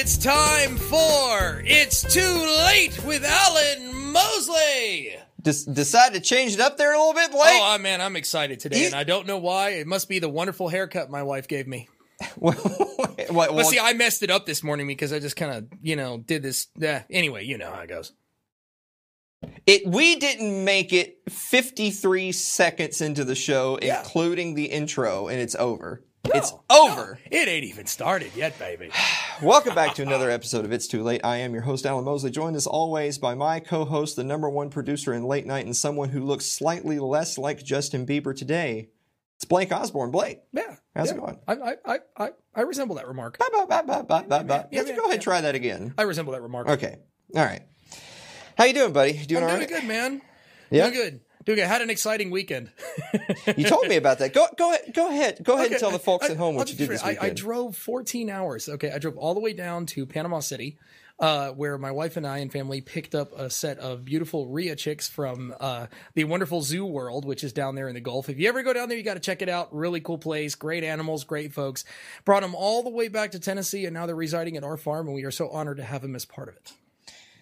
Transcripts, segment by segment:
It's time for It's Too Late with Alan Mosley. Just decide to change it up there a little bit, Blake. Oh, man, I'm excited today, You- and I don't know why. It must be the wonderful haircut my wife gave me. Well, what- But well, see, I messed it up this morning because I just kind of, you know, did this. Uh, anyway, you know how it goes. it we didn't make it 53 seconds into the show, Yeah. including the intro, and it's over. It's over. it ain't even started yet, baby. Welcome back to another episode of It's Too Late. I am your host, Alan Mosley, joined as always by my co-host, the number one producer in late night, and someone who looks slightly less like Justin Bieber today. It's Blake Osborne. Blake. Yeah. How's yeah. it going? I, I, I, I, I resemble that remark. Ba. Yeah, yeah, go ahead yeah. try that again. I resemble that remark. Okay. All right. How you doing, buddy? Doing I'm all doing right? good, man. Yeah? Doing good. Doing good. Had an exciting weekend. You told me about that. Go go ahead. Go ahead. Go ahead and tell the folks I- at home I'll what you did this I, weekend. I drove 14 hours. Okay, I drove all the way down to Panama City, uh, where my wife and I and family picked up a set of beautiful Rhea chicks from uh, the wonderful Zoo World, which is down there in the Gulf. If you ever go down there, you got to check it out. Really cool place, great animals, great folks. Brought them all the way back to Tennessee, and now they're residing at our farm, and we are so honored to have them as part of it.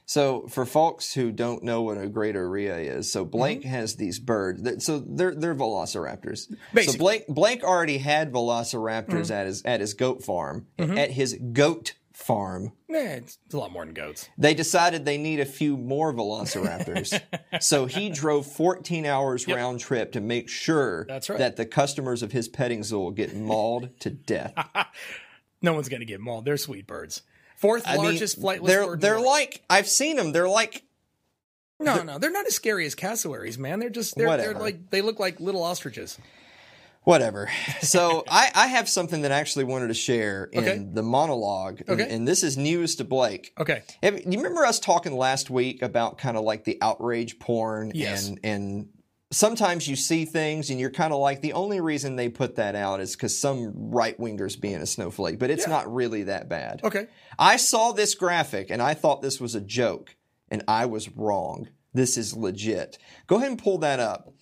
So, for folks who don't know what a greater rhea is, so Blake has these birds. that- So they're they're velociraptors. Basically. So Blake Blake already had velociraptors at his at his goat farm. At his goat farm, Eh, it's, a lot more than goats. they decided they need a few more velociraptors. so he drove 14 hours round trip to make sure That's right. that the customers of his petting zoo get mauled to death. No one's going to get mauled. They're sweet birds. Fourth I mean, largest flightless they're bird. they're the like I've seen them. They're like No, no, they're not as scary as cassowaries, man. They're just they're, they're like they look like little ostriches. Whatever. So I, I have something that I actually wanted to share in Okay. the monologue, and, Okay. and this is news to Blake. Okay. Have, you remember us talking last week about kind of like the outrage porn Yes. and and sometimes you see things and you're kind of like the only reason they put that out is because some right wingers being a snowflake, but it's Yeah. not really that bad. Okay. I saw this graphic and I thought this was a joke, and I was wrong. This is legit. Go ahead and pull that up.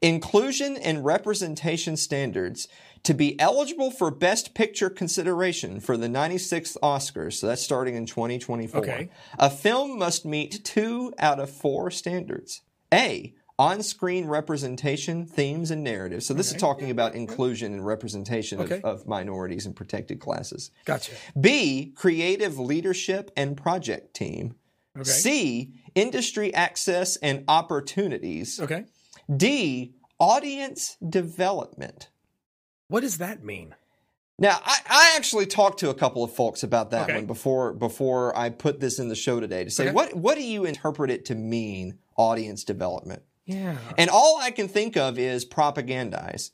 Inclusion and representation standards to be eligible for Best Picture consideration for the 96th Oscars, so that's starting in 2024. Okay. A film must meet two out of four standards. A, on screen representation, themes, and narrative. So this is talking about inclusion and representation Okay. of, of minorities and protected classes. Gotcha. B, creative leadership and project team. Okay. C, industry access and opportunities. Okay. D, audience development. What does that mean? Now, I, I actually talked to a couple of folks about that Okay. one before before I put this in the show today to say Okay. what what do you interpret it to mean audience development? Yeah. And all I can think of is propagandize.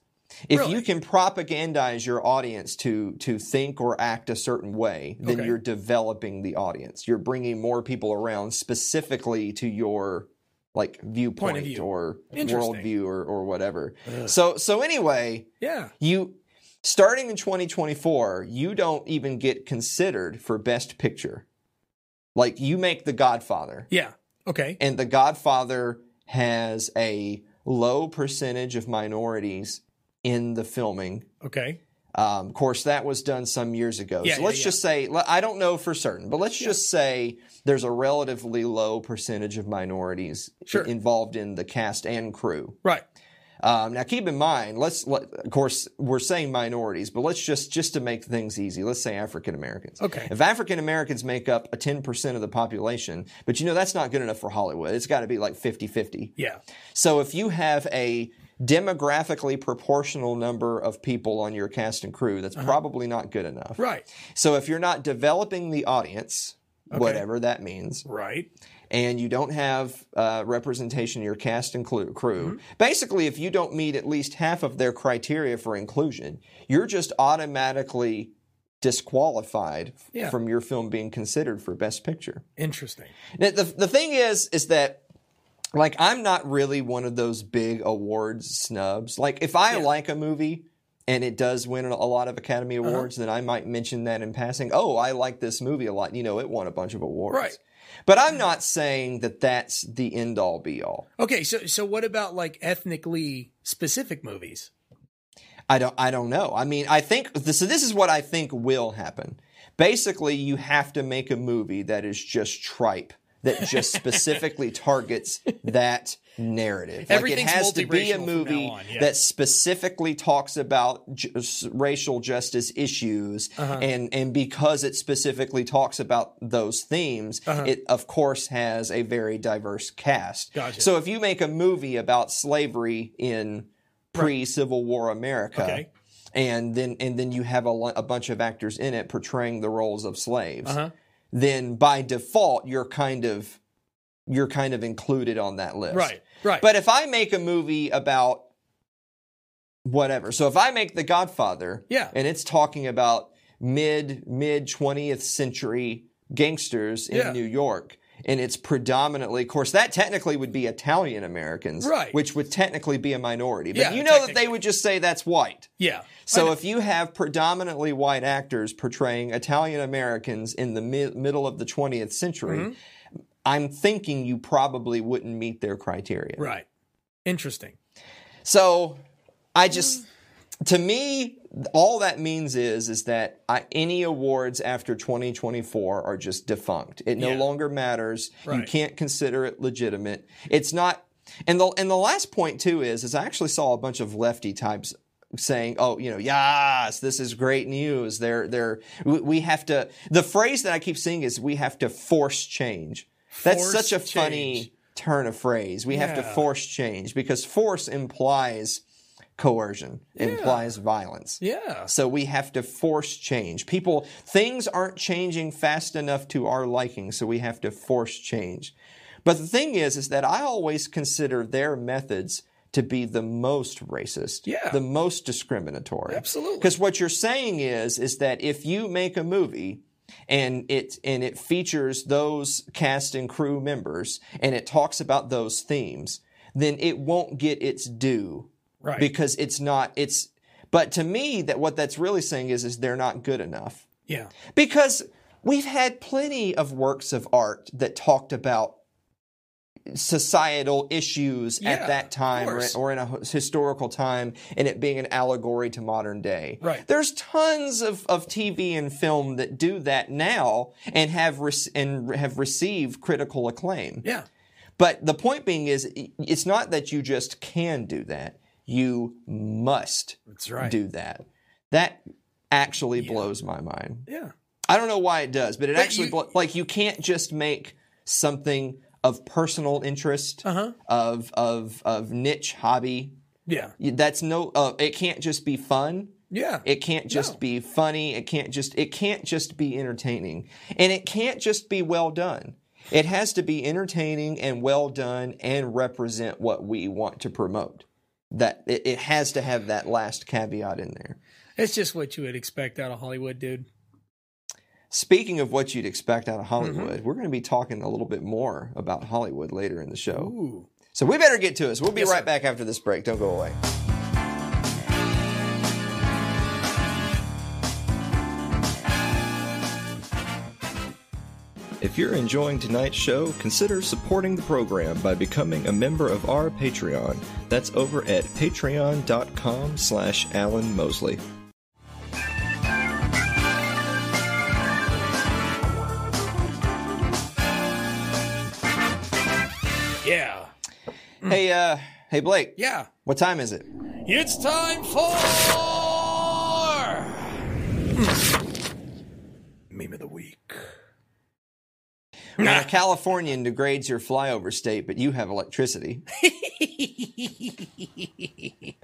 If Really? you can propagandize your audience to to think or act a certain way, then Okay. you're developing the audience. You're bringing more people around specifically to your like viewpoint view. or worldview or, or whatever. So so anyway, Yeah. you starting in 2024, you don't even get considered for best picture. Like you make The Godfather Yeah. Okay. and The Godfather has a low percentage of minorities in the filming. Okay. Um, of course, that was done some years ago. Yeah, so let's yeah. just say, I don't know for certain, but let's just say there's a relatively low percentage of minorities Sure. involved in the cast and crew. Right. Um, now, keep in mind, let's, let, of course, we're saying minorities, but let's just, just to make things easy, let's say African Americans. Okay. If African Americans make up a 10% of the population, but you know, that's not good enough for Hollywood. It's got to be like 50 50. Yeah. So if you have a demographically proportional number of people on your cast and crew, that's probably not good enough. Uh-huh. Right. So if you're not developing the audience, whatever that means, Right. And you don't have uh, representation in your cast and crew, Mm-hmm. basically, if you don't meet at least half of their criteria for inclusion, you're just automatically disqualified Yeah. from your film being considered for Best Picture. Interesting. Now, the, the thing is, is that like I'm not really one of those big awards snubs. Like if I Yeah. like a movie and it does win a lot of Academy Uh-huh. Awards, then I might mention that in passing. Oh, I like this movie a lot. You know, it won a bunch of awards. Right. But I'm not saying that that's the end all be all. Okay. So so what about like ethnically specific movies? I don't I don't know. I mean, I think so this is what I think will happen. Basically, you have to make a movie that is just tripe that just specifically targets that narrative. Like it has to be a movie on, yeah. that specifically talks about ju- racial justice issues, Uh-huh. and and because it specifically talks about those themes, Uh-huh. it of course has a very diverse cast. Gotcha. So if you make a movie about slavery in pre-Civil War America. Okay. And then, and then you have a, a bunch of actors in it portraying the roles of slaves. Uh-huh. Then, by default, you're kind of you're kind of included on that list. Right, right. But if I make a movie about whatever, so if I make The Godfather, Yeah. and it's talking about mid mid twentieth century gangsters in Yeah. New York, and it's predominantly, of course, that technically would be Italian Americans, Right. Which would technically be a minority, but Yeah, you know that they would just say that's white. yeah. So if you have predominantly white actors portraying Italian Americans in the mi- middle of the 20th century, Mm-hmm. I'm thinking you probably wouldn't meet their criteria. right. Interesting. So I just, to me, all that means is is that I, any awards after 2024 are just defunct. It no Yeah. longer matters. You can't consider it legitimate. It's not. And the and the last point too is is I actually saw a bunch of lefty types saying, "Oh, you know, yes, this is great news. They're they're we, we have to." The phrase that I keep seeing is "we have to force change." That's such a funny turn of phrase. We have to force change because force implies coercion, implies violence. Yeah. So we have to force change. People, things aren't changing fast enough to our liking, so we have to force change. But the thing is, is that I always consider their methods to be the most racist, Yeah. the most discriminatory. Absolutely. Because what you're saying is, is that if you make a movie and it and it features those cast and crew members and it talks about those themes, then it won't get its due Right. because it's not it's but to me that what that's really saying is is they're not good enough yeah. because we've had plenty of works of art that talked about societal issues Yeah, at that time or, or in a historical time and it being an allegory to modern day Right. there's tons of, of tv and film that do that now and have rec- and have received critical acclaim Yeah. but the point being is, it's not that you just can do that. You must That's right. do that. That actually blows my mind. Yeah. I don't know why it does, but it But actually, you- blo- like, you can't just make something of personal interest, Uh-huh. of, of, of niche hobby. Yeah. That's no, uh, it can't just be fun. Yeah. It can't just No. be funny. It can't just it can't just be entertaining. And it can't just be well done. It has to be entertaining and well done and represent what we want to promote. That it, it has to have that last caveat in there. It's just what you would expect out of Hollywood, dude. Speaking of what you'd expect out of Mm-hmm. Hollywood, we're going to be talking a little bit more about Hollywood later in the show. Ooh. So we better get to it. So we'll be Yes, right sir. back after this break. Don't go away. If you're enjoying tonight's show, consider supporting the program by becoming a member of our Patreon. That's over at patreon.com slash Alan Mosley. Yeah. Hey, uh, hey Blake, Yeah. what time is it? It's time for meme of the week. When a Californian degrades your flyover state, but you have electricity.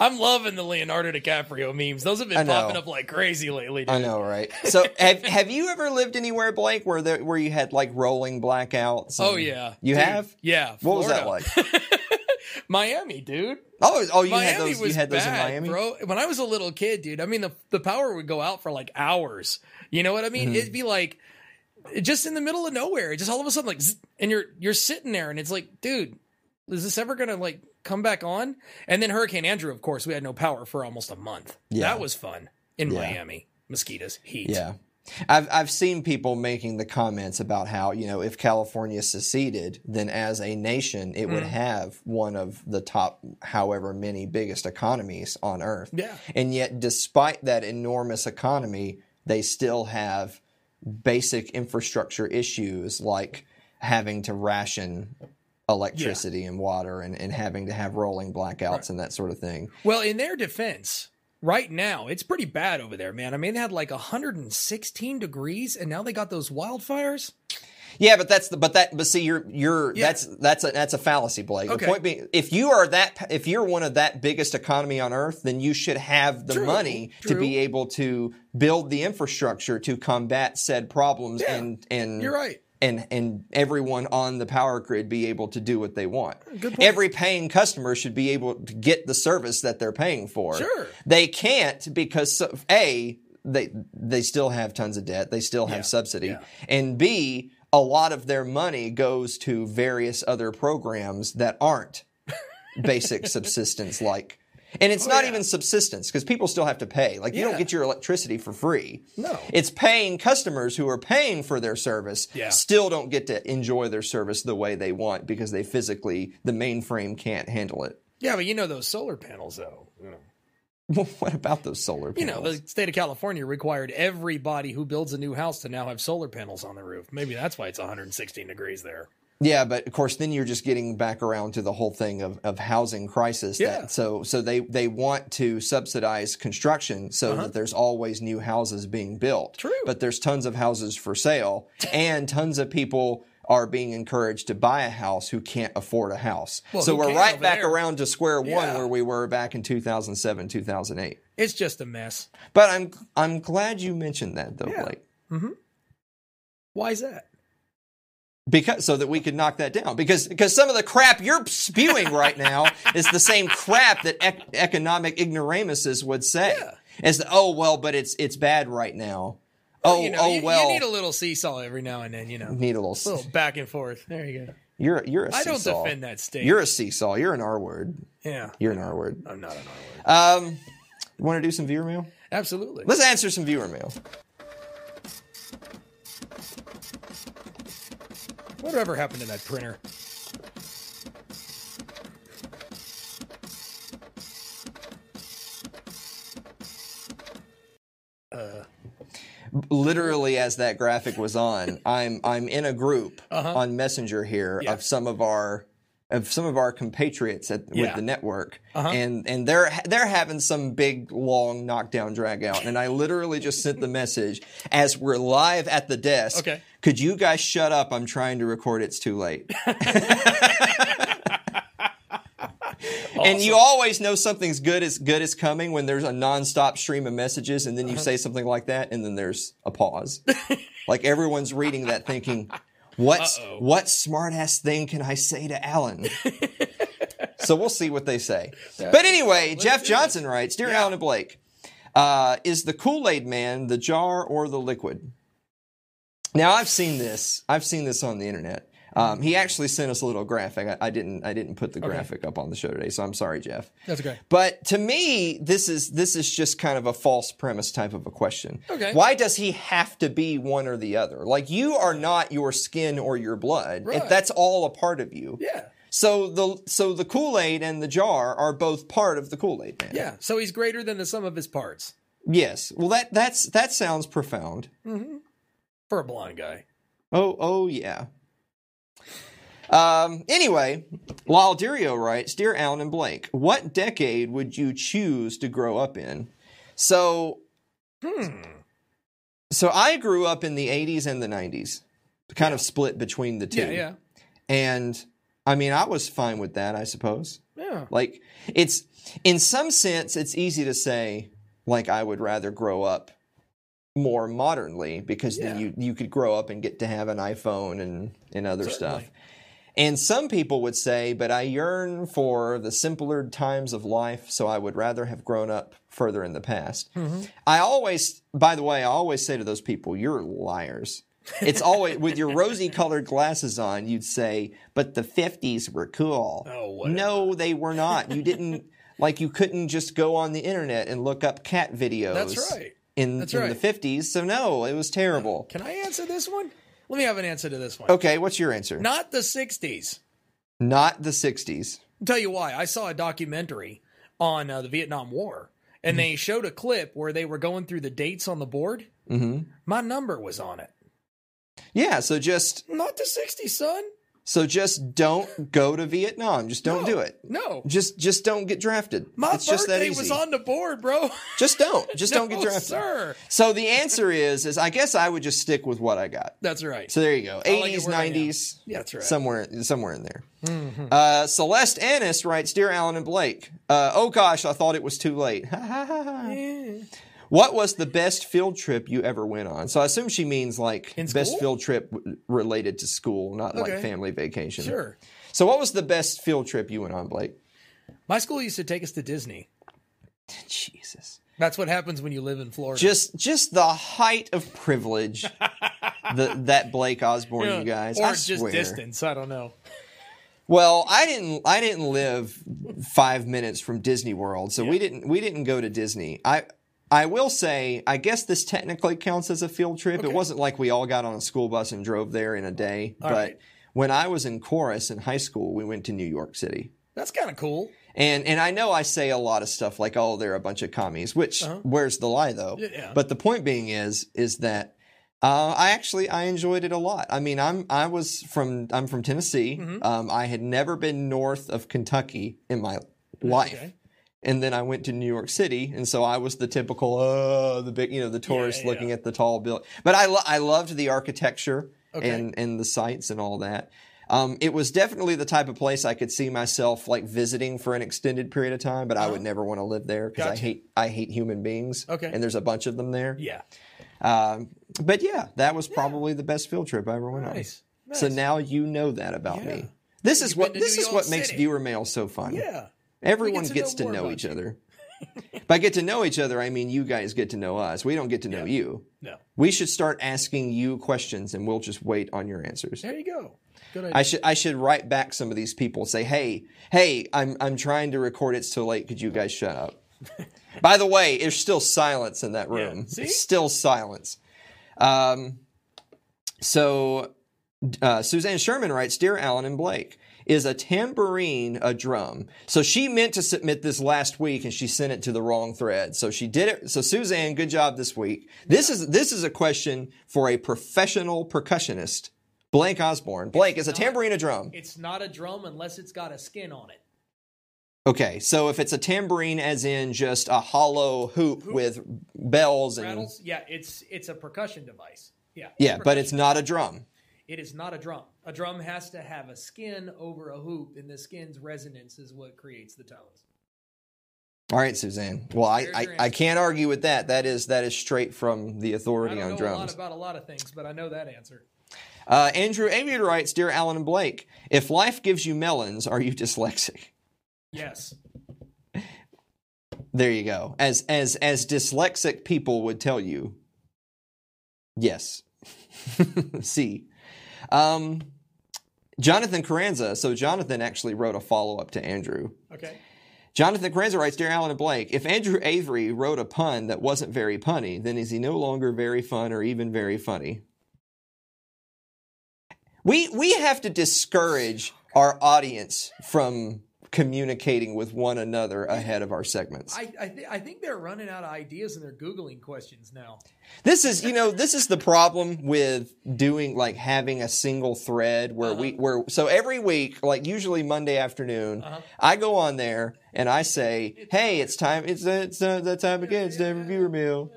I'm loving the Leonardo DiCaprio memes. Those have been popping up like crazy lately. Dude. I know, right? So, have have you ever lived anywhere, Blake, where there where you had like rolling blackouts? Oh yeah, you Dude, have. Yeah. What was that like? Miami, dude. Oh, oh, you Miami had those. was You had those bad, in Miami. bro. When I was a little kid, dude. I mean, the the power would go out for like hours. You know what I Mm-hmm. mean? It'd be like just in the middle of nowhere. Just all of a sudden, like, and you're you're sitting there, and it's like, dude, is this ever gonna like come back on? And then Hurricane Andrew, of course, we had no power for almost a month. Yeah. That was fun in Yeah. Miami. Mosquitoes, heat. Yeah. I've I've seen people making the comments about how you know if California seceded, then as a nation it Mm. would have one of the top, however many biggest economies on earth. Yeah. And yet, despite that enormous economy, they still have basic infrastructure issues like having to ration electricity and water and, and having to have rolling blackouts and that sort of thing. Well, in their defense, right now it's pretty bad over there, man. I mean, they had like 116 degrees, and now they got those wildfires. Yeah, but that's the but that but see you're you're Yeah. that's that's a that's a fallacy, Blake. Okay. The point being, if you are that if you're one of that biggest economy on earth, then you should have the True, money to be able to build the infrastructure to combat said problems Yeah, and and You're right. and and everyone on the power grid be able to do what they want. Every paying customer should be able to get the service that they're paying for. Sure. They can't because a they they still have tons of debt. They still have Yeah, subsidy. yeah. And B a lot of their money goes to various other programs that aren't basic subsistence like and it's Oh, not yeah. even subsistence because people still have to pay. Like you don't get your electricity for free. No. It's paying customers who are paying for their service Yeah. still don't get to enjoy their service the way they want because they physically the mainframe can't handle it. Yeah, but you know those solar panels, though. You know, Well, what about those solar panels? you know, the state of California required everybody who builds a new house to now have solar panels on the roof. Maybe that's why it's 116 degrees there. yeah, but of course then you're just getting back around to the whole thing of, of housing crisis. Yeah. That, so so they they want to subsidize construction so that there's always new houses being built. Uh-huh. True. But there's tons of houses for sale and tons of people are being encouraged to buy a house who can't afford a house. Well, so we're right back there? around to square one Yeah. where we were back in 2007, 2008. It's just a mess. But I'm I'm glad you mentioned that though, Yeah. Blake. Mm-hmm. Why is that? Because so that we could knock that down. Because because some of the crap you're spewing right now is the same crap that ec- economic ignoramuses would say. Yeah. As the, oh well, but it's it's bad right now. Oh you know, oh you, well. you need a little seesaw every now and then. You know, Need a little. a little back and forth. There you go. You're you're a I don't defend that state. You're a seesaw. You're an R word. yeah, You're an R word. I'm not an R word. Um, want to do some viewer mail? Absolutely. Let's answer some viewer mail. Whatever happened to that printer? Literally as that graphic was on, I'm I'm in a group Uh-huh. on Messenger here Yeah. of some of our of some of our compatriots at, with the network, Uh-huh. and and they're they're having some big long knockdown drag out, and I literally just sent the message as we're live at the desk. Okay. Could you guys shut up? I'm trying to record. It's too late. And you always know something's good is good is coming when there's a nonstop stream of messages, and then Uh-huh. you say something like that, and then there's a pause. like everyone's reading that, thinking, "What's Uh-oh. what smartass thing can I say to Alan?" so we'll see what they say. But anyway, Jeff do Johnson writes, "Dear Yeah. Alan and Blake, uh, is the Kool Aid Man the jar or the liquid?" Now I've seen this. I've seen this on the internet. Um, he actually sent us a little graphic. I, I didn't. I didn't put the graphic up on the show today, so I'm sorry, Jeff. That's okay. But to me, this is this is just kind of a false premise type of a question. Okay. Why does he have to be one or the other? Like you are not your skin or your blood. Right. If that's all a part of you. Yeah. So the so the Kool Aid and the jar are both part of the Kool Aid man. Yeah. So he's greater than the sum of his parts Yes. Well, that that's that sounds profound. for a blind guy. Oh, oh yeah. Um, anyway, Lalderio writes, Dear Alan and Blake, what decade would you choose to grow up in? So, Hmm. so I grew up in the 80s and the 90s, kind of split between the two. Yeah. Yeah. And I mean, I was fine with that, I suppose. Yeah. Like, it's, in some sense, it's easy to say, like, I would rather grow up more modernly because then you, you could grow up and get to have an iPhone and, and other Certainly. stuff. And some people would say, but I yearn for the simpler times of life, so I would rather have grown up further in the past. Mm-hmm. I always, by the way, I always say to those people, you're liars. It's always with your rosy colored glasses on, you'd say, but the 50s were cool. Oh, no, they were not. You didn't, like, you couldn't just go on the internet and look up cat videos. That's right. in, That's in right. the fifties. So no, it was terrible. Can I answer this one? Let me have an answer to this one. Okay, what's your answer? Not the 60s. Not the sixties. I'll tell you why. I saw a documentary on uh, the Vietnam War, and Mm-hmm. they showed a clip where they were going through the dates on the board. hmm My number was on it. Yeah. So just Not the 60s, son. So just don't go to Vietnam. Just don't No. do it. No. Just just don't get drafted. My it's just that birthday was on the board, bro. just don't. Just don't get drafted. Sir. So the answer is is I guess I would just stick with what I got. That's right. So there you go. I like it Eighties, where I am. nineties. Yeah, that's right. somewhere somewhere in there. Uh, Celeste Annis writes, "Dear Alan and Blake, uh, oh gosh, I thought it was too late. what was the best field trip you ever went on?" So I assume she means like best field trip related to school, not like family vacation. Sure. So what was the best field trip you went on, Blake? My school used to take us to Disney. Jesus, That's what happens when you live in Florida. just just the height of privilege. the, that Blake Osborne, Yeah. you guys. or I just swear. distance. I don't know. Well, I didn't. I didn't live five minutes from Disney World, so we didn't. We didn't go to Disney. I. I will say, I guess this technically counts as a field trip. It wasn't like we all got on a school bus and drove there in a day. All but right. when I was in chorus in high school, we went to New York City. That's kind of cool. And and I know I say a lot of stuff like, "Oh, they're a bunch of commies," which Uh-huh. where's the lie though? Yeah. But the point being is is that uh, I actually I enjoyed it a lot. I mean, I'm I was from I'm from Tennessee. Mm-hmm. Um, I had never been north of Kentucky in my life. Okay. And then I went to New York City, and so I was the typical, uh, the big, you know, the tourist yeah. looking at the tall building. But I, lo- I loved the architecture Okay. and and the sights and all that. Um, it was definitely the type of place I could see myself like visiting for an extended period of time, but I would never want to live there because I Uh-huh. Hate I hate human beings. Okay. and there's a bunch of them there. Yeah. Um, but yeah, that was probably the best field trip I ever went Nice. on. So now you know that about Yeah. me. This is You've what this New is York what makes viewer mail so fun. Yeah. Everyone get to gets know to know each you. other. By get to know each other, I mean you guys get to know us. We don't get to know you. No. We should start asking you questions, and we'll just wait on your answers. There you go. Good idea. I should I should write back some of these people and say, hey, hey, I'm I'm trying to record. It's too late. Could you guys shut up? By the way, there's still silence in that room. see? It's still silence. Um, so uh, Suzanne Sherman writes, Dear Alan and Blake, is a tambourine a drum? So she meant to submit this last week and she sent it to the wrong thread. So she did it. So Suzanne, good job this week. This is this is a question for a professional percussionist. Blake Osborne. Blake, is a tambourine a drum? it's not a drum unless it's got a skin on it. Okay, so if it's a tambourine, as in just a hollow hoop, with bells and Rattles. Yeah, it's it's a percussion device. Yeah. yeah, but it's not a drum. It is not a drum. A drum has to have a skin over a hoop, and the skin's resonance is what creates the tones. All right, Suzanne. Well, I, I, I can't argue with that. That is that is straight from the I authority don't on know a lot drums. about a lot of things, but I know that answer. Uh, Andrew Aviator writes, "Dear Alan and Blake, if life gives you melons, are you dyslexic?" Yes. There you go. As as as dyslexic people would tell you, yes. See, um, Jonathan Carranza. So Jonathan actually wrote a follow up to Andrew. Okay. Jonathan Carranza writes, Dear Alan and Blake, if Andrew Avery wrote a pun that wasn't very punny, then is he no longer very fun or even very funny? We we have to discourage our audience from communicating with one another ahead of our segments. I I, th- I think they're running out of ideas and they're googling questions now. This is, you know, this is the problem with doing like having a single thread where we where so every week, like usually Monday afternoon, I go on there and I say, "Hey, it's time. It's it's uh, that time again. It's the reviewer meal."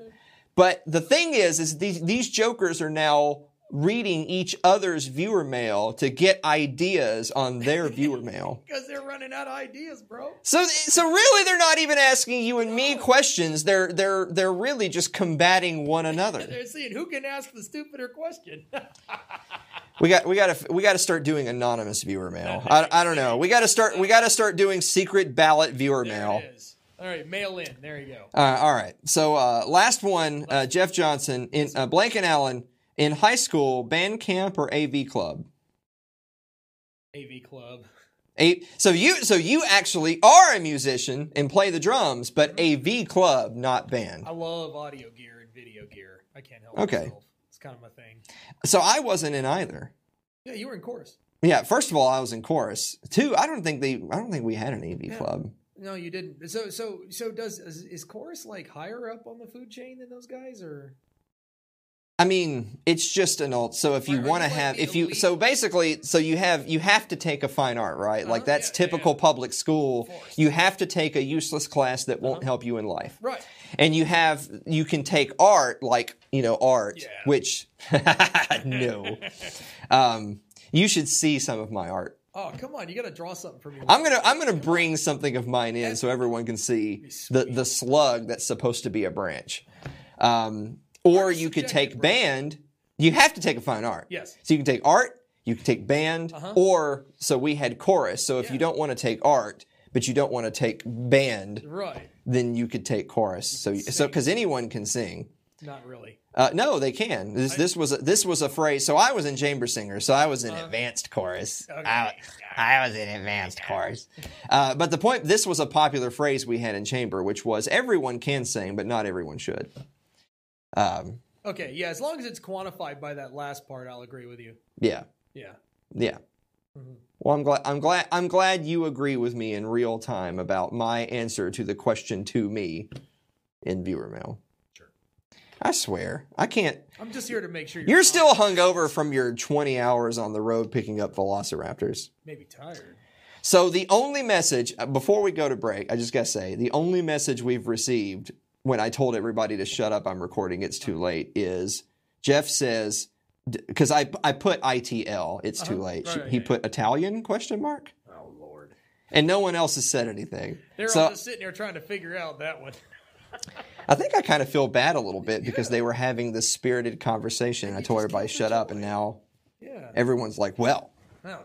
But the thing is, is these these jokers are now reading each other's viewer mail to get ideas on their viewer mail. Because they're running out of ideas, bro. So, so really, they're not even asking you and me questions. They're they're they're really just combating one another. They're seeing who can ask the stupider question. We got we got to we got to start doing anonymous viewer mail. I, I don't know. We got to start we got to start doing secret ballot viewer there mail. All right, mail in. There you go. Uh, all right. So uh, last one, uh, Jeff Johnson in uh, Blake and Alan in high school, band camp or AV club. AV Club. A, so you so you actually are a musician and play the drums, but AV club, not band. I love audio gear and video gear. I can't help Okay. myself. It's kind of my thing. So I wasn't in either. Yeah, you were in chorus. Yeah, first of all, I was in chorus. Two, I don't think they I don't think we had an AV Yeah. club. No, you didn't. So so so does is, is chorus like higher up on the food chain than those guys or I mean, it's just an alt. So if you want to have, if you, so basically, so you have, you have to take a fine art, right? Like Uh-huh, that's yeah, typical yeah. public school. You have to take a useless class that won't Uh-huh. help you in life. right? And you have, you can take art, like, you know, art, Yeah. which, no. Um, you should see some of my art. Oh come on, you got to draw something for me. I'm gonna I'm gonna bring something of mine in so everyone can see the the slug that's supposed to be a branch. Um, or Art's you could take bro. band. You have to take a fine art. Yes. So you can take art, you can take band, Uh-huh. or so we had chorus. So if you don't want to take art, but you don't want to take band, Right. then you could take chorus. So so because anyone can sing. Not really. Uh, no, they can. This, this was a, this was a phrase. So I was in chamber singer. So I was in advanced chorus. Okay. I, I was in advanced chorus. Uh, but the point, this was a popular phrase we had in chamber, which was everyone can sing, but not everyone should. Um, Okay, yeah, as long as it's quantified by that last part, I'll agree with you. yeah, Yeah. yeah. Mhm. Well, I'm glad. I'm glad. I'm glad you agree with me in real time about my answer to the question to me in viewer mail. Sure. I swear, I can't. I'm just here to make sure You're still hungover from your 20 hours on the road picking up velociraptors. maybe tired. So the only message uh, before we go to break, I just gotta say, the only message we've received when I told everybody to shut up, I'm recording, it's too late, is Jeff says because I I put ITL, it's too Uh-huh. late. Right, right, he yeah. put Italian question mark, Oh lord. and no one else has said anything. They're so all just sitting there trying to figure out that one. I think I kind of feel bad a little bit because they were having this spirited conversation. I told everybody killed shut the up, and now Yeah. everyone's like, well. No,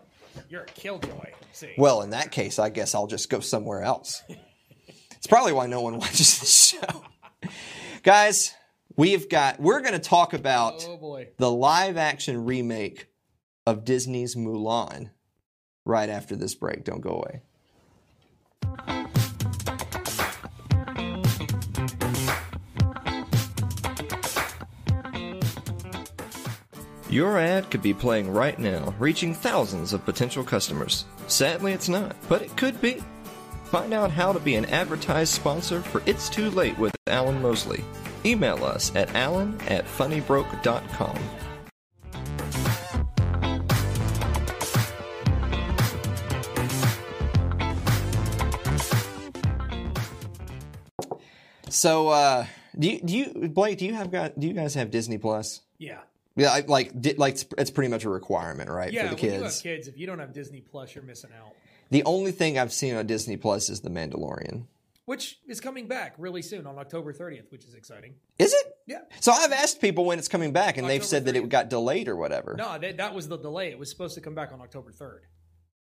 you're a killjoy. See. Well, in that case, I guess I'll just go somewhere else. it's probably why no one watches this show. Guys, we've got we're going to talk about oh boy. the live action remake of Disney's Mulan right after this break. Don't go away. Your ad could be playing right now, reaching thousands of potential customers. Sadly, it's not, but it could be. Find out how to be an advertised sponsor for It's Too Late with Alan Mosley. Email us at alan at funnybroke.com. So, uh, do you, do you, Blake, do you have got, do you guys have Disney Plus? Yeah. Yeah, I, like, di- like it's pretty much a requirement, right, Yeah. for the when you have kids. kids, if you don't have Disney Plus, you're missing out. The only thing I've seen on Disney Plus is The Mandalorian. Which is coming back really soon on October 30th, which is exciting. Is it? Yeah. So I've asked people when it's coming back, and they've October said that it got delayed or whatever. No, that, that was the delay. It was supposed to come back on October 3rd.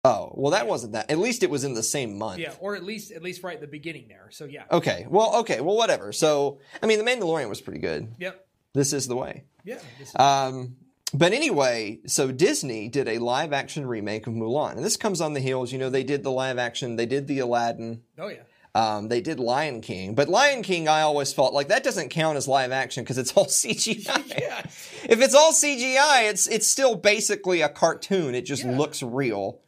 Oh, well, that wasn't that. At least it was in the same month. Yeah, or at least at least right at the beginning there. So yeah. Okay. Well, okay. Well, whatever. So, I mean, The Mandalorian was pretty good. Yep. This is the way. Yeah. this is- Um, but anyway, so Disney did a live action remake of Mulan, and this comes on the heels. You know, they did the live action, they did the Aladdin, oh yeah. um, they did Lion King, but Lion King, I always felt like that doesn't count as live action because it's all CGI. Yeah. If it's all CGI, it's it's still basically a cartoon. It just Yeah. looks real.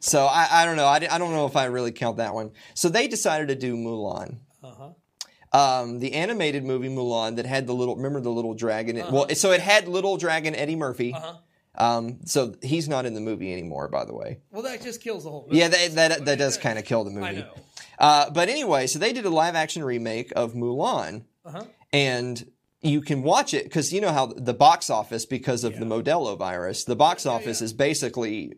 So I, I don't know. I, I don't know if I really count that one. So they decided to do Mulan. Uh huh. Um, the animated movie Mulan that had the little remember the little dragon. It, Uh-huh. Well, so it had little dragon Eddie Murphy. Uh huh. Um, so he's not in the movie anymore, by the way. Well, that just kills the whole. Movie. Yeah, that that, that does kind of kill the movie. I know. Uh, but anyway, so they did a live action remake of Mulan, Uh huh. and you can watch it because you know how the box office, because of the Modelo virus, the box office yeah. is basically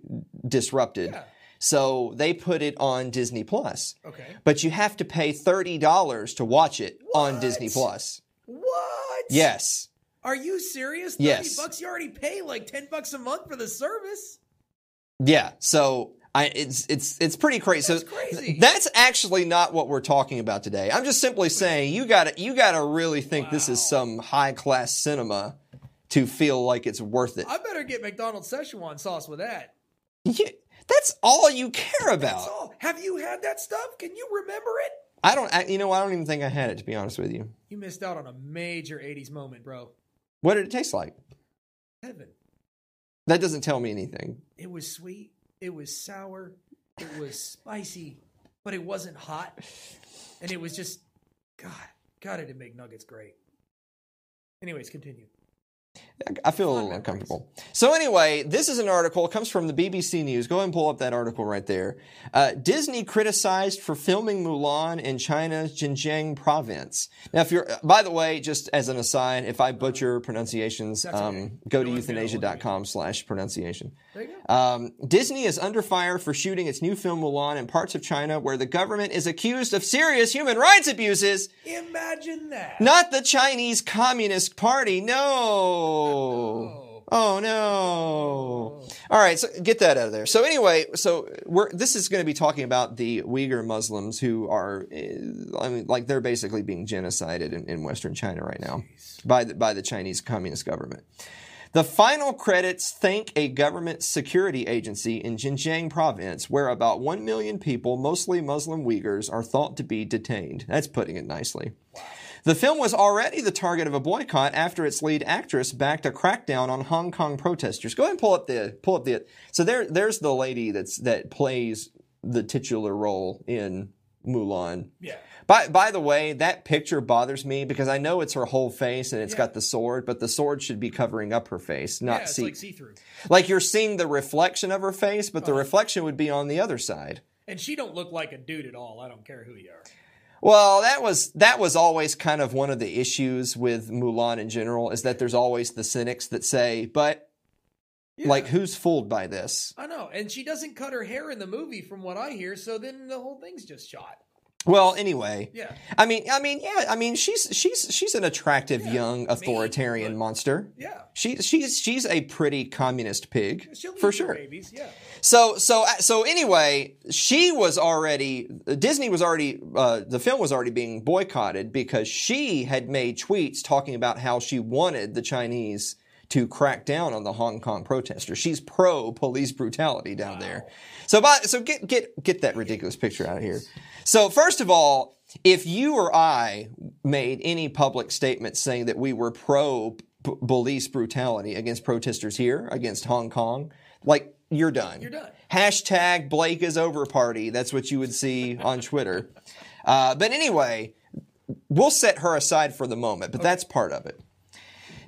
disrupted. So they put it on Disney Plus, Okay. but you have to pay thirty dollars to watch it on Disney Plus. What? Yes. Are you serious? Thirty Yes. bucks. You already pay like ten bucks a month for the service. Yeah, so I it's it's it's pretty crazy. That's so crazy. that's actually not what we're talking about today. I'm just simply saying you got to you got to really think this is some high class cinema to feel like it's worth it. I better get McDonald's Szechuan sauce with that. Yeah, that's all you care about. That's all. Have you had that stuff? Can you remember it? I don't. I, you know, I don't even think I had it to be honest with you. You missed out on a major '80s moment, bro. What did it taste like? Heaven. That doesn't tell me anything. It was sweet. It was sour. It was spicy, but it wasn't hot. And it was just, God, God, it did make nuggets great. Anyways, continue. I feel a little uncomfortable. So anyway, this is an article. It comes from the BBC News. Go and pull up that article right there. Uh, Disney criticized for filming Mulan in China's Xinjiang province. Now, if you're, by the way, just as an aside, if I butcher pronunciations, um, go to No one's gonna euthanasia.com slash pronunciation. There you go. Um, Disney is under fire for shooting its new film Mulan in parts of China where the government is accused of serious human rights abuses. Imagine that. Not the Chinese Communist Party. No. Oh no. All right, so get that out of there. So anyway, so we're this is going to be talking about the Uyghur Muslims who are, eh, I mean, like they're basically being genocided in, in Western China right now by the, by the Chinese Communist government. The final credits thank a government security agency in Xinjiang province where about 1 million people, mostly Muslim Uyghurs, are thought to be detained. That's putting it nicely. The film was already the target of a boycott after its lead actress backed a crackdown on Hong Kong protesters. Go ahead and pull up the pull up the so there there's the lady that's that plays the titular role in Mulan. Yeah. By by the way, that picture bothers me because I know it's her whole face and it's Yeah. got the sword, but the sword should be covering up her face, not it's see like see through. like you're seeing the reflection of her face, but Uh-huh. the reflection would be on the other side. And she don't look like a dude at all. I don't care who you are. Well, that was that was always kind of one of the issues with Mulan in general is that there's always the cynics that say, "But Yeah. like who's fooled by this?" I know. And she doesn't cut her hair in the movie from what I hear, so then the whole thing's just shot. Well, anyway, Yeah. I mean, I mean, yeah, I mean, she's she's she's an attractive Yeah, young authoritarian but- monster. Yeah. She's she's she's a pretty communist pig She'll for sure. babies. Yeah. So so so anyway, she was already Disney was already uh, the film was already being boycotted because she had made tweets talking about how she wanted the Chinese to crack down on the Hong Kong protesters. She's pro police brutality down there. So by, so get get get that ridiculous picture out of here. So first of all, if you or I made any public statement saying that we were pro p- police brutality against protesters here against Hong Kong, like you're done. You're done. Hashtag Blake is over party. That's what you would see on Twitter. Uh, but anyway, we'll set her aside for the moment, but that's part of it.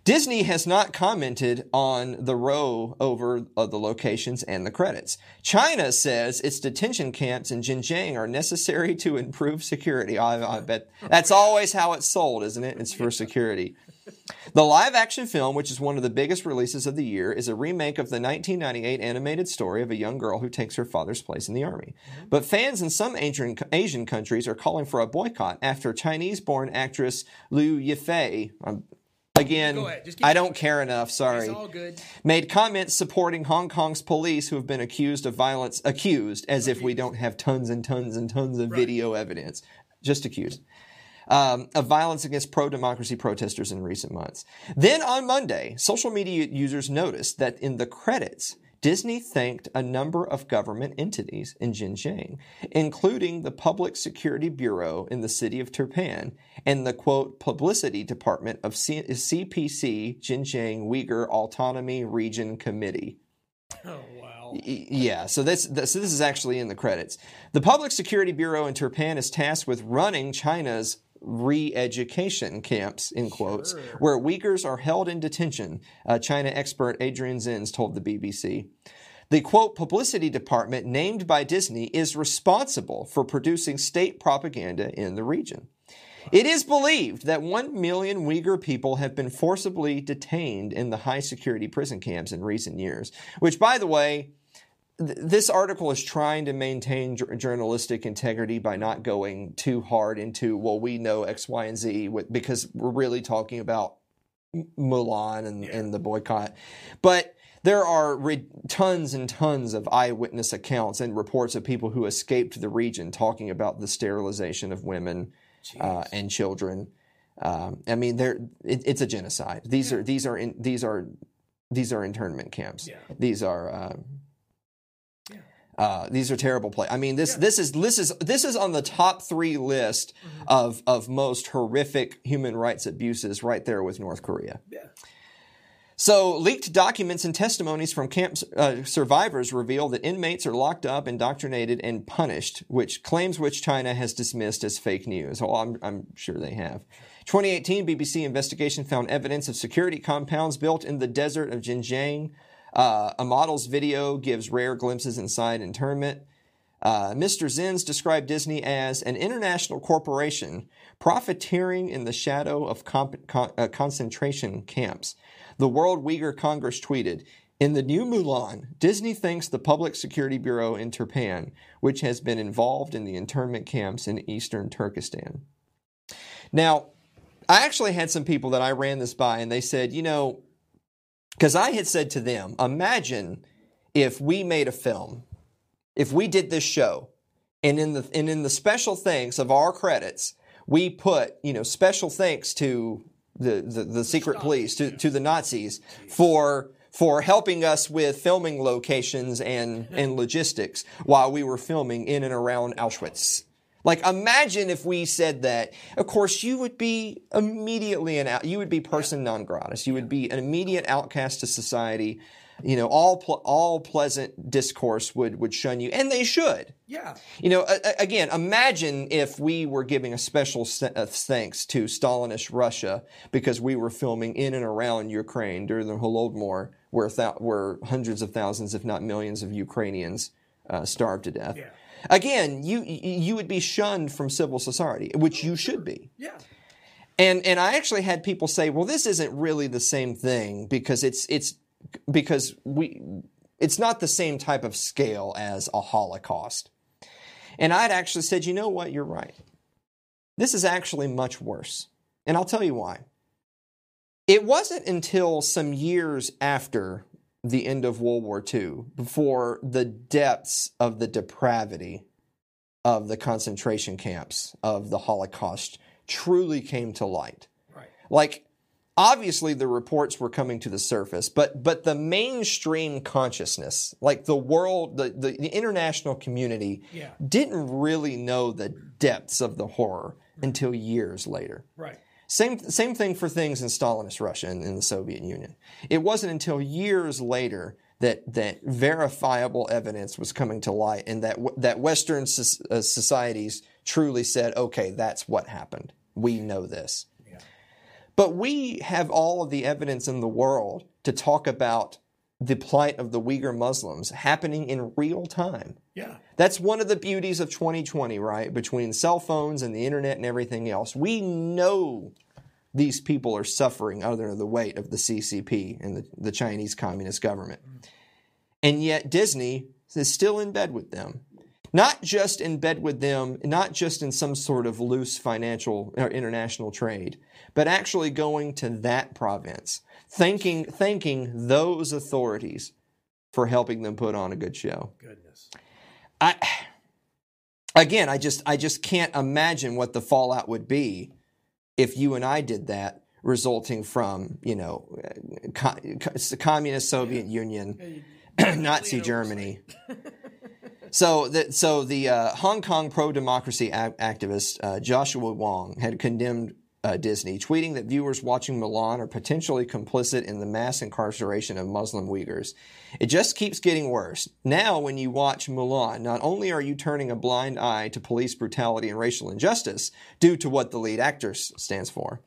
Disney has not commented on the row over uh, the locations and the credits. China says its detention camps in Xinjiang are necessary to improve security. I, I bet that's always how it's sold, isn't it? It's for security. The live action film, which is one of the biggest releases of the year, is a remake of the 1998 animated story of a young girl who takes her father's place in the army. But fans in some Asian, countries are calling for a boycott after Chinese born actress Liu Yifei. Um, again, ahead, I don't care enough, sorry It's all good. made comments supporting Hong Kong's police who have been accused of violence. Accused, as if we don't have tons and tons and tons of video evidence. Just accused. Um, of violence against pro democracy protesters in recent months. Then on Monday, social media users noticed that in the credits, Disney thanked a number of government entities in Xinjiang, including the Public Security Bureau in the city of Turpan and the quote publicity department of C- CPC Xinjiang Uyghur Autonomy Region Committee. Oh wow. Yeah, so this, this so this is actually in the credits. The Public Security Bureau in Turpan is tasked with running China's re-education camps in quotes Sure. where Uyghurs are held in detention. Uh, China expert Adrian Zenz told the BBC. The quote publicity department named by Disney is responsible for producing state propaganda in the region. It is believed that 1 million Uyghur people have been forcibly detained in the high security prison camps in recent years, which, by the way, th- this article is trying to maintain jour- journalistic integrity by not going too hard into, well, we know X, Y, and Z, with, because we're really talking about Mulan and, and the boycott. But there are re- tons and tons of eyewitness accounts and reports of people who escaped the region talking about the sterilization of women uh, and children. Um, I mean, there it, it's a genocide. These are these are in, these are these are internment camps. Yeah. These are. Yeah. Uh, these are terrible play. I mean, this this is this is this is on the top three list of of most horrific human rights abuses, right there with North Korea. Yeah. So, leaked documents and testimonies from camp uh, survivors reveal that inmates are locked up, indoctrinated, and punished, which claims which China has dismissed as fake news. Oh, I'm, I'm sure they have. 2018 BBC investigation found evidence of security compounds built in the desert of Xinjiang. Uh, a model's video gives rare glimpses inside internment. Uh, Mr. Zenz described Disney as an international corporation profiteering in the shadow of comp- con- uh, concentration camps. The World Uyghur Congress tweeted, in the new Mulan, Disney thanks the Public Security Bureau in Turpan, which has been involved in the internment camps in eastern Turkestan. Now, I actually had some people that I ran this by, and they said, you know, because I had said to them, imagine if we made a film, if we did this show, and in the and in the special thanks of our credits, we put you know special thanks to the the, the secret police to, to the Nazis for for helping us with filming locations and and logistics while we were filming in and around Auschwitz. Like imagine if we said that. Of course, you would be immediately an out. You would be person non gratis. You would be an immediate outcast to society. You know, all pl- all pleasant discourse would would shun you, and they should. Yeah. You know, a- a- again, imagine if we were giving a special se- uh, thanks to Stalinist Russia because we were filming in and around Ukraine during the Holodomor, where thou- where hundreds of thousands, if not millions, of Ukrainians uh, starved to death. Yeah. Again, you you would be shunned from civil society, which you should be. Yeah. And and I actually had people say, well, this isn't really the same thing because it's it's because we it's not the same type of scale as a Holocaust. And I'd actually said, you know what, you're right. This is actually much worse. And I'll tell you why. It wasn't until some years after the end of World War II before the depths of the depravity of the concentration camps of the Holocaust truly came to light. Right. Like obviously the reports were coming to the surface, but but the mainstream consciousness, like the world, the, the, the international community Yeah. didn't really know the depths of the horror until years later. Right. Same, same thing for things in Stalinist Russia and in the Soviet Union. It wasn't until years later that, that verifiable evidence was coming to light and that, that Western uh, societies truly said, okay, that's what happened. We know this. Yeah. But we have all of the evidence in the world to talk about the plight of the Uyghur Muslims happening in real time. Yeah. That's one of the beauties of 2020, right? Between cell phones and the internet and everything else. We know these people are suffering under the weight of the CCP and the, the Chinese Communist government. And yet Disney is still in bed with them. Not just in bed with them, not just in some sort of loose financial or international trade, but actually going to that province, thanking, thanking those authorities for helping them put on a good show. Goodness. I again, I just I just can't imagine what the fallout would be if you and I did that, resulting from you know, co- co- communist Soviet Union, Nazi Germany. So the so the uh, Hong Kong pro democracy ac- activist uh, Joshua Wong had condemned uh, Disney, tweeting that viewers watching Mulan are potentially complicit in the mass incarceration of Muslim Uyghurs. It just keeps getting worse. Now, when you watch Mulan, not only are you turning a blind eye to police brutality and racial injustice due to what the lead actor stands for,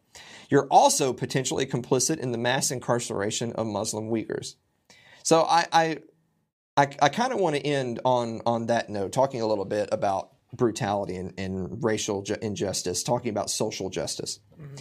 you're also potentially complicit in the mass incarceration of Muslim Uyghurs. So I, I I, I kind of want to end on on that note, talking a little bit about brutality and, and racial ju- injustice, talking about social justice. Mm-hmm.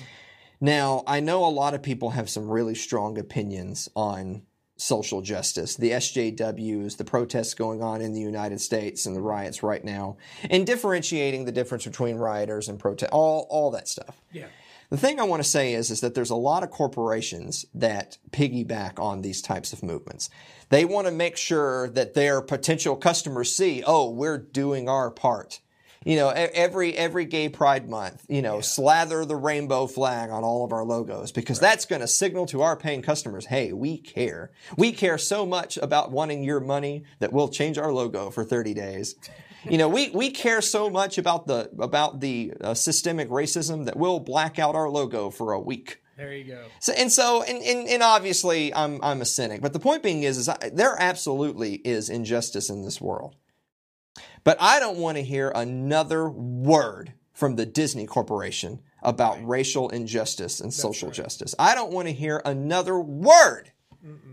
Now, I know a lot of people have some really strong opinions on social justice, the SJWs, the protests going on in the United States, and the riots right now, and differentiating the difference between rioters and protest, all all that stuff. Yeah. The thing I want to say is, is that there's a lot of corporations that piggyback on these types of movements. They want to make sure that their potential customers see, oh, we're doing our part You know, every every gay pride month, you know, slather the rainbow flag on all of our logos because that's going to signal to our paying customers, hey, we care. We care so much about wanting your money that we'll change our logo for 30 days. You know, we, we care so much about the about the uh, systemic racism that we'll black out our logo for a week. There you go. So, and so, and, and, and obviously, I'm I'm a cynic. But the point being is, is I, there absolutely is injustice in this world. But I don't want to hear another word from the Disney Corporation about racial injustice and social justice. I don't want to hear another word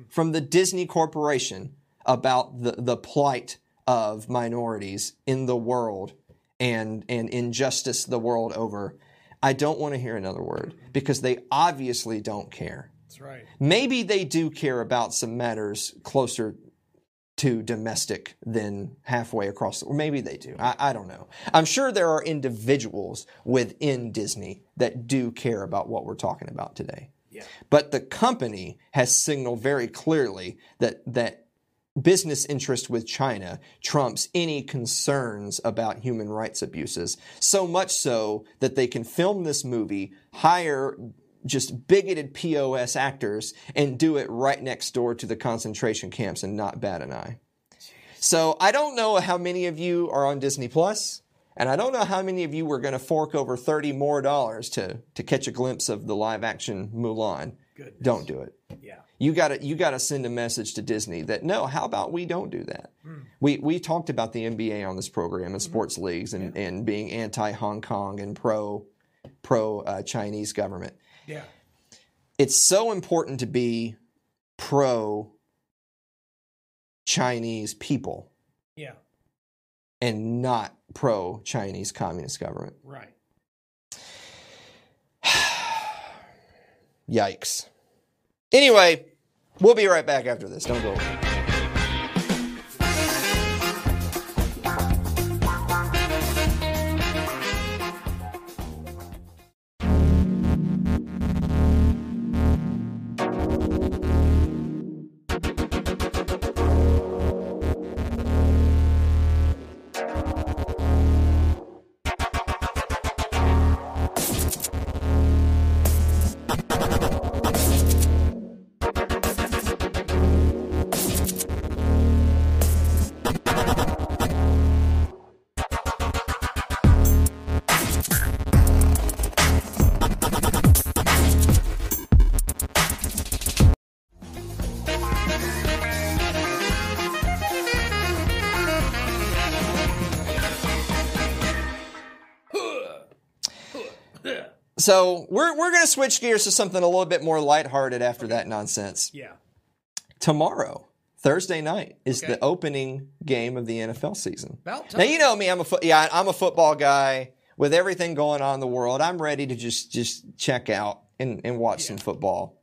from the Disney Corporation about the, the plight of minorities in the world and, and injustice the world over. I don't want to hear another word because they obviously don't care. That's right. Maybe they do care about some matters closer to domestic than halfway across, the, or maybe they do. I, I don't know. I'm sure there are individuals within Disney that do care about what we're talking about today. Yeah. But the company has signaled very clearly that that business interest with China trumps any concerns about human rights abuses. So much so that they can film this movie, hire just bigoted POS actors, and do it right next door to the concentration camps and not bat an eye. So I don't know how many of you are on Disney Plus, and I don't know how many of you were going to fork over thirty more dollars to to catch a glimpse of the live action Mulan. Goodness. Don't do it. Yeah. You got to you got to send a message to Disney that no, how about we don't do that? We we talked about the NBA on this program and sports leagues and, and being anti Hong Kong and pro pro uh, Chinese government. Yeah. It's so important to be pro Chinese people Yeah. and not pro Chinese communist government. Right. Yikes. Anyway, we'll be right back after this. Don't go away. So we're we're gonna switch gears to something a little bit more lighthearted after that nonsense. Yeah. Tomorrow, Thursday night, is Okay. the opening game of the NFL season. Now you know me, I'm a foot yeah, I'm a football guy. With everything going on in the world, I'm ready to just just check out and, and watch some football.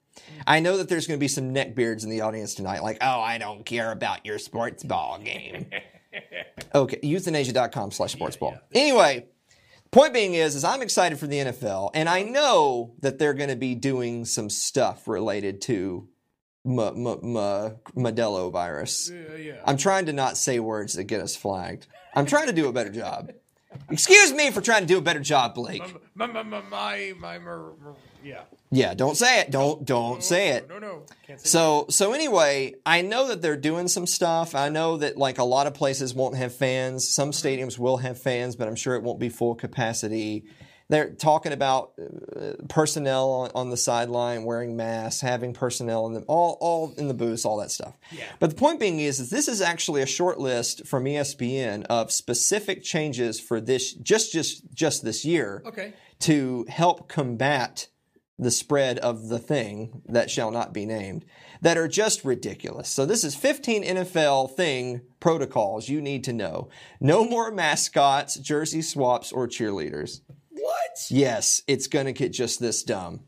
I know that there's going to be some neckbeards in the audience tonight, like, oh, I don't care about your sports ball game. okay, euthanasia.com slash sports ball. Anyway, point being is, is I'm excited for the NFL, and I know that they're going to be doing some stuff related to M- M- M- Modelo virus. Yeah, yeah. I'm trying to not say words that get us flagged. I'm trying to do a better job. Excuse me for trying to do a better job, Blake. My, my, my, my, my, yeah. Yeah, don't say it. Don't don't say it. No, no. Can't say So so anyway, I know that they're doing some stuff. I know that like a lot of places won't have fans. Some mm-hmm. stadiums will have fans, but I'm sure it won't be full capacity. They're talking about uh, personnel on, on the sideline wearing masks, having personnel in the all all in the booths, all that stuff. Yeah. But the point being is, is this is actually a short list from ESPN of specific changes for this just just just this year Okay. to help combat the spread of the thing that shall not be named that are just ridiculous. So this is 15 NFL thing protocols you need to know. No more mascots, jersey swaps or cheerleaders. What? Yes, it's going to get just this dumb.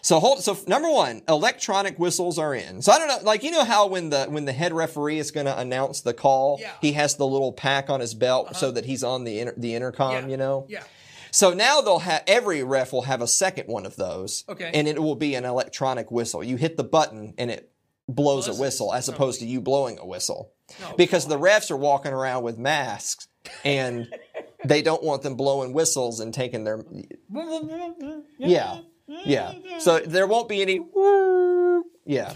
So hold so number 1, electronic whistles are in. So I don't know like you know how when the when the head referee is going to announce the call, Yeah. he has the little pack on his belt uh-huh. so that he's on the inter, the intercom, Yeah. you know. Yeah. So now they'll have every ref will have a second one of those. Okay. And it will be an electronic whistle. You hit the button and it blows a whistle as opposed to you blowing a whistle. No, because the refs are walking around with masks and they don't want them blowing whistles and taking their yeah yeah so there won't be any yeah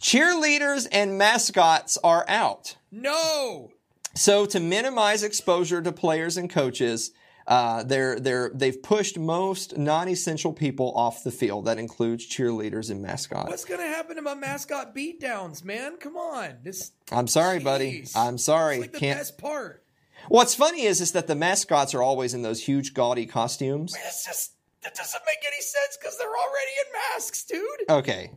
cheerleaders and mascots are out no. so to minimize exposure to players and coaches uh, they're they're they've pushed most non-essential people off the field. That includes cheerleaders and mascots. What's gonna happen to my mascot beatdowns, man? Come on, this. I'm sorry, buddy. I'm sorry. It's like the Can't. best part. What's funny is is that the mascots are always in those huge gaudy costumes. It's just that doesn't make any sense because they're already in masks, dude. Okay.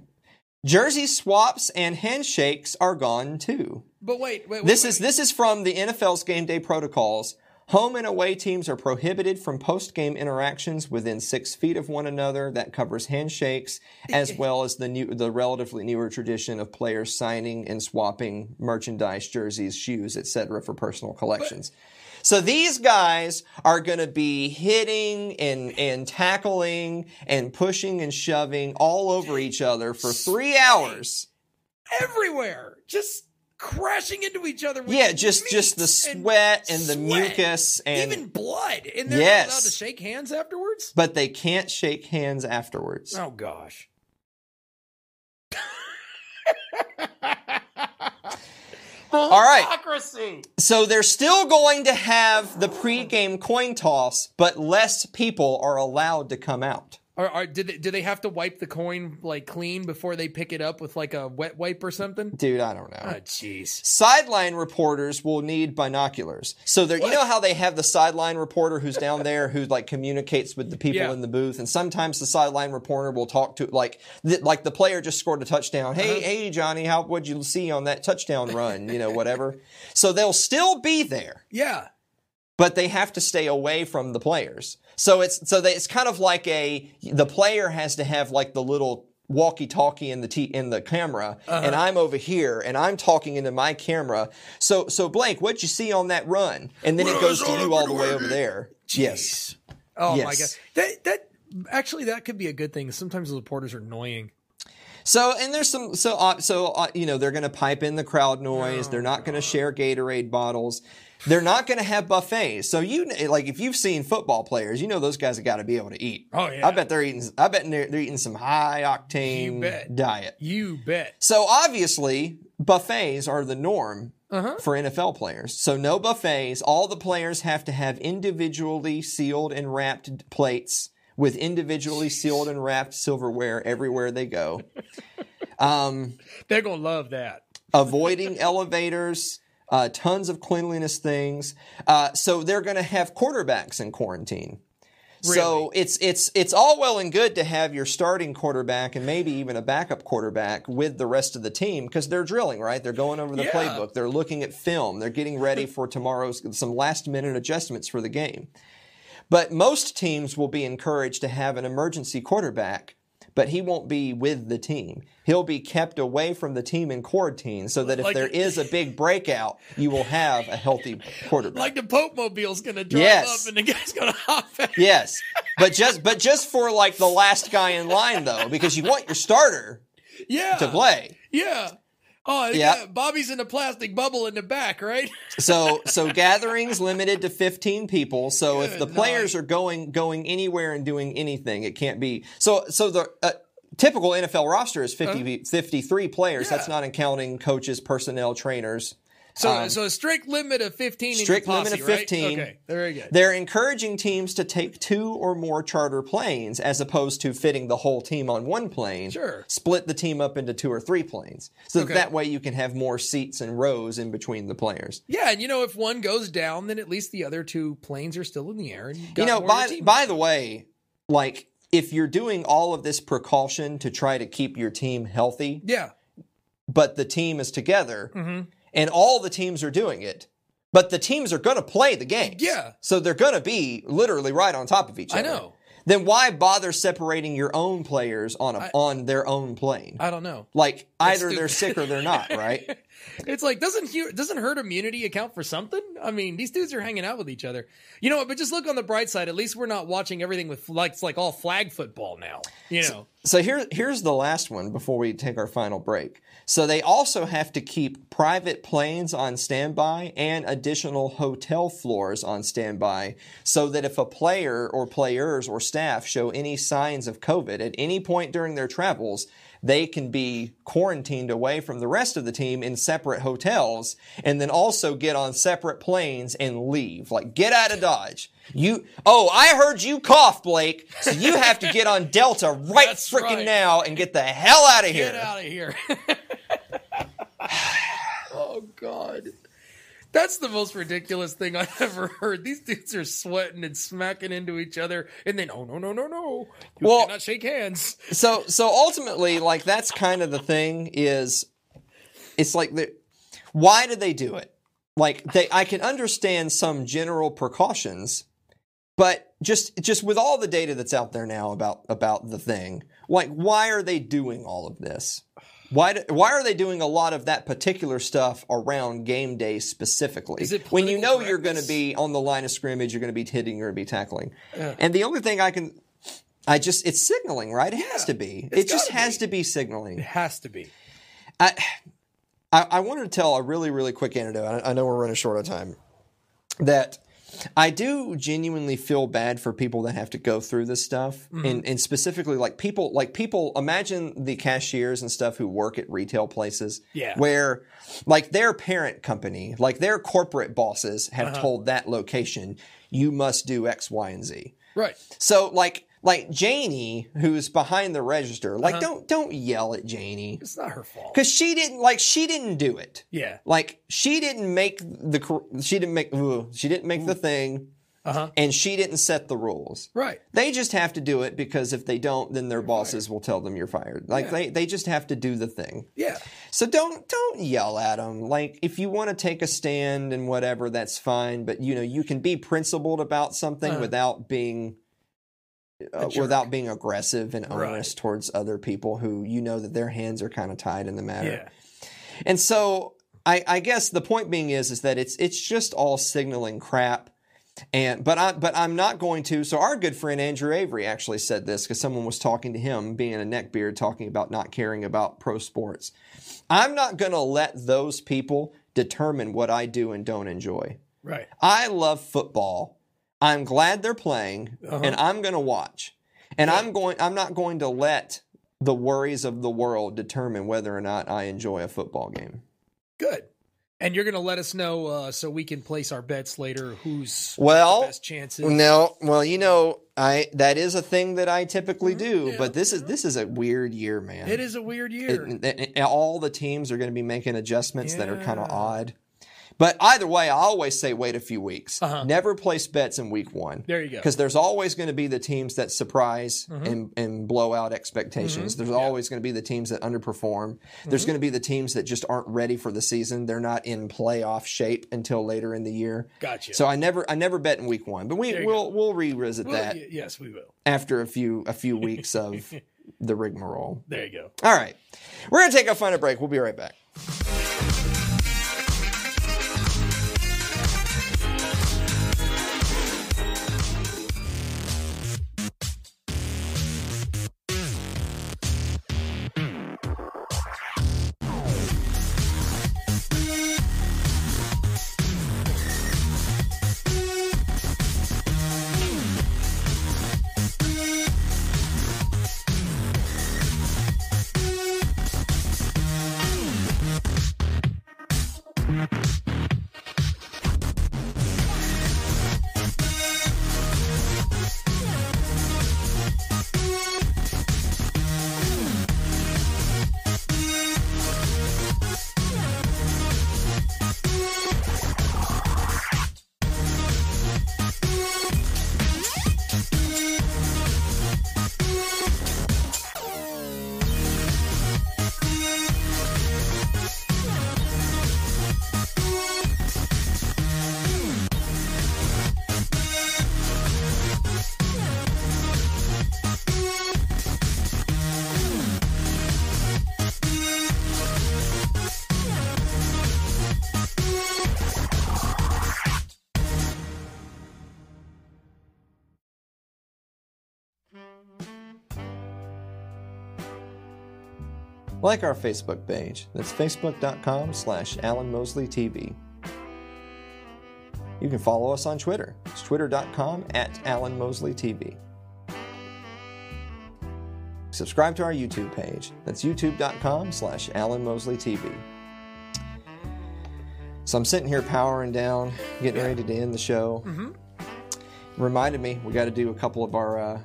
Jersey swaps and handshakes are gone too. But wait, wait, wait This wait, is this is from the NFL's game day protocols. Home and away teams are prohibited from post game interactions within six feet of one another. That covers handshakes as well as the new the relatively newer tradition of players signing and swapping merchandise, jerseys, shoes, etc. for personal collections. So these guys are going to be hitting and, and tackling and pushing and shoving all over each other for three hours. everywhere, just crashing into each other. With Yeah, just just the meats and sweat and the sweat, mucus and even blood, and they're Yes. not allowed to shake hands afterwards. but they can't shake hands afterwards. Oh gosh. All right. So they're still going to have the pregame coin toss, but less people are allowed to come out. Are, are, did they, do they have to wipe the coin like clean before they pick it up with like a wet wipe or something? Dude, I don't know. Oh, jeez. Sideline reporters will need binoculars. So there, you know how they have the sideline reporter who's down there who like communicates with the people Yeah. in the booth, and sometimes the sideline reporter will talk to like th- like the player just scored a touchdown. Hey, Uh-huh. hey, Johnny, how would you see on that touchdown run? You know, whatever. so they'll still be there. Yeah. but they have to stay away from the players. So it's so they, it's kind of like a the player has to have like the little walkie-talkie in the t- in the camera, Uh-huh. and I'm over here and I'm talking into my camera. So so Blake, what'd you see on that run? And then it goes to you all the way over there. Yes. Oh my god. That that actually that could be a good thing. Sometimes the reporters are annoying. So and there's some so uh, so uh, you know they're going to pipe in the crowd noise. Oh, they're not going to share Gatorade bottles. They're not going to have buffets. So you like if you've seen football players, you know those guys have got to be able to eat. Oh, yeah. I bet they're eating. I bet they're, they're eating some high octane diet. You bet. So obviously buffets are the norm Uh-huh. for NFL players. So no buffets. All the players have to have individually sealed and wrapped plates with individually sealed and wrapped silverware everywhere they go. Um, They're gonna love that. avoiding elevators, uh, tons of cleanliness things. Uh, so they're going to have quarterbacks in quarantine. So it's it's it's all well and good to have your starting quarterback and maybe even a backup quarterback with the rest of the team because they're drilling, right? They're going over the Yeah. playbook. They're looking at film. They're getting ready for tomorrow's some last minute adjustments for the game. But most teams will be encouraged to have an emergency quarterback, but he won't be with the team. He'll be kept away from the team in quarantine so that if Like- there is a big breakout, you will have a healthy quarterback. Like the Pope mobile's gonna drive Yes. up and the guy's gonna hop out. yes. But just but just for like the last guy in line though, because you want your starter Yeah. to play. Yeah. Oh, Yeah. yeah. Bobby's in a plastic bubble in the back, right? So so gatherings limited to 15 people. So if Good the players are going going anywhere and doing anything, it can't be. So so the uh, typical NFL roster is 50 53 players. That's Uh-huh. Not counting coaches, personnel, trainers. So, so a strict limit of fifteen. Um, strict in your limit posse, of right? 15. Okay, very good. They're encouraging teams to take two or more charter planes as opposed to fitting the whole team on one plane. Sure. Split the team up into two or three planes. So Okay. that way you can have more seats and rows in between the players. Yeah, and you know, if one goes down, then at least the other two planes are still in the air. And you, got you know, by by the way, like if you're doing all of this precaution to try to keep your team healthy, yeah, but the team is together Mm-hmm. And all the teams are doing it, but the teams are going to play the game. Yeah. So they're going to be literally right on top of each other. I know. Then why bother separating your own players on a on their own plane? I don't know. like either they're sick or they're not, right? It's like doesn't doesn't herd immunity account for something? I mean, these dudes are hanging out with each other. You know what? But just look on the bright side. At least we're not watching everything with like it's like all flag football now. You know. So here, here's the last one before we take our final break. So they also have to keep private planes on standby and additional hotel floors on standby so that if a player or players or staff show any signs of COVID at any point during their travels, they can be quarantined away from the rest of the team in separate hotels and then also get on separate planes and leave. Like, get out of Dodge. You, oh, I heard you cough, Blake. So you have to get on Delta right That's freaking right. now and get the hell out of here. Get out of here. oh God. That's the most ridiculous thing I've ever heard. These dudes are sweating and smacking into each other, and then oh no no no no, you Well- cannot shake hands. So, so ultimately, like, that's kind of the thing is, it's like, the, why do they do it? Like, they, I can understand some general precautions, but just, just with all the data that's out there now about, about the thing, like, why are they doing all of this? Why, do, why are they doing a lot of that particular stuff around game day specifically? When you know political you're going to be on the line of scrimmage, you're going to be hitting, you're going to be tackling. And the only thing I can, I just, it's signaling, right? It has to be. It just has be. to be signaling. It has to be. I, I, I wanted to tell a really, really quick anecdote. I, I know we're running short on time. That I do genuinely feel bad for people that have to go through this stuff, mm-hmm. and, and specifically like people, like people. Imagine the cashiers and stuff who work at retail places, Yeah. where like their parent company, like their corporate bosses, have uh-huh. told that location you must do X, Y, and Z. Right. So like like Janie, who's behind the register, like Uh-huh. don't don't yell at Janie It's not her fault. because she didn't like she didn't do it. Yeah. Like she didn't make the she didn't make ooh, she didn't make the thing, Uh huh. and she didn't set the rules. Right. They just have to do it because if they don't, then their bosses will tell them you're fired. Like Yeah. they they just have to do the thing. Yeah. So don't don't yell at them. Like if you want to take a stand and whatever, that's fine. But you know you can be principled about something Uh-huh. without being uh, without being aggressive and Right. onerous towards other people who you know that their hands are kind of tied in the matter. Yeah. And so I, I guess the point being is is that it's it's just all signaling crap. And but I but I'm not going to. So our good friend Andrew Avery actually said this because someone was talking to him, being a neckbeard, talking about not caring about pro sports. I'm not going to let those people determine what I do and don't enjoy. Right. I love football. I'm glad they're playing, Uh-huh. and I'm going to watch. And I'm going. I'm not going to let the worries of the world determine whether or not I enjoy a football game. Good. And you're going to let us know uh, so we can place our bets later. Who's Well, the best chances? No, well, you know, I that is a thing that I typically do, Yeah, but this is this is a weird year, man. It is a weird year. It- it- it- all the teams are going to be making adjustments that are kind of odd. But either way, I always say wait a few weeks. Uh-huh. Never place bets in week one. There you go. Because there's always going to be the teams that surprise mm-hmm. and, and blow out expectations. Mm-hmm. There's always going to be the teams that underperform. There's mm-hmm. going to be the teams that just aren't ready for the season. They're not in playoff shape until later in the year. Gotcha. So I never I never bet in week one. But we you we'll we'll revisit that y- yes, we will. after a few a few weeks of the rigmarole. There you go. All right. We're going to take a final break. We'll be right back. Like our Facebook page. That's facebook.com slash Alan Mosley TV. You can follow us on Twitter. It's twitter.com at Alan Mosley TV. Subscribe to our YouTube page. That's youtube.com slash Alan Mosley TV. So I'm sitting here powering down, getting ready to end the show. Reminded me we got to do a couple of our uh,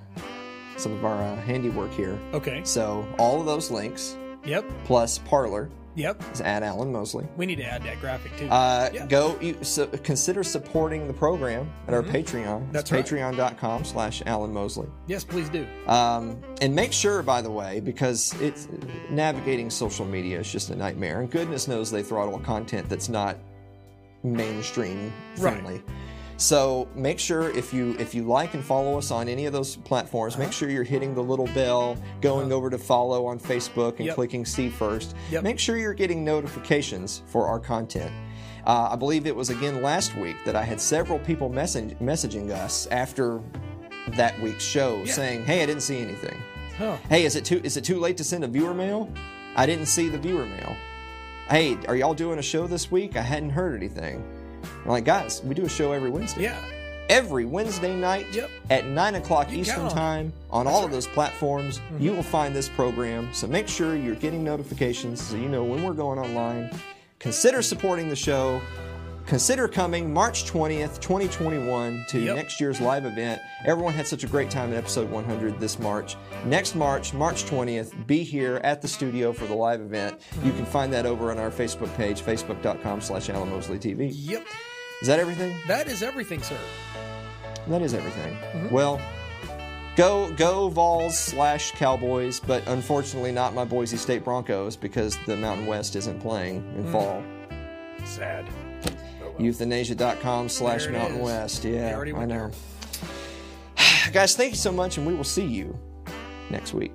some of our uh, handiwork here. Okay. So all of those links Yep. plus Parler Yep. is at Alan Mosley. We need to add that graphic too. Uh, Yeah. Go you, so, consider supporting the program at our Patreon. Mm-hmm. That's right. Patreon.com slash Alan Mosley. yes, please do. Um, and make sure, by the way, because it's navigating social media is just a nightmare, and goodness knows they throttle content that's not mainstream friendly. So make sure if you if you like and follow us on any of those platforms, Uh-huh. make sure you're hitting the little bell, going over to follow on Facebook and Yep. clicking see first. Yep. Make sure you're getting notifications for our content. Uh, I believe it was again last week that I had several people message, messaging us after that week's show Yeah. saying, "Hey, I didn't see anything." Oh. Hey, is it too is it too late to send a viewer mail? I didn't see the viewer mail. Hey, are y'all doing a show this week? I hadn't heard anything. Like, guys, we do a show every Wednesday. Yeah. Every Wednesday night Yep. at nine o'clock You Eastern time on all of those platforms, Mm-hmm. you will find this program. So make sure you're getting notifications so you know when we're going online. Consider supporting the show. Consider coming March 20th, 2021 to Yep. next year's live event. Everyone had such a great time at episode 100 this March. Next March, March 20th, be here at the studio for the live event. You can find that over on our Facebook page, facebook.com slash Alan Mosley TV. Yep. Is that everything? That is everything, sir. That is everything. Mm-hmm. Well, go go Vols slash Cowboys, but unfortunately not my Boise State Broncos because the Mountain West isn't playing Mm. in fall. Sad. Euthanasia.com slash There it Mountain is. West. Yeah, I know. Guys, thank you so much, and we will see you next week.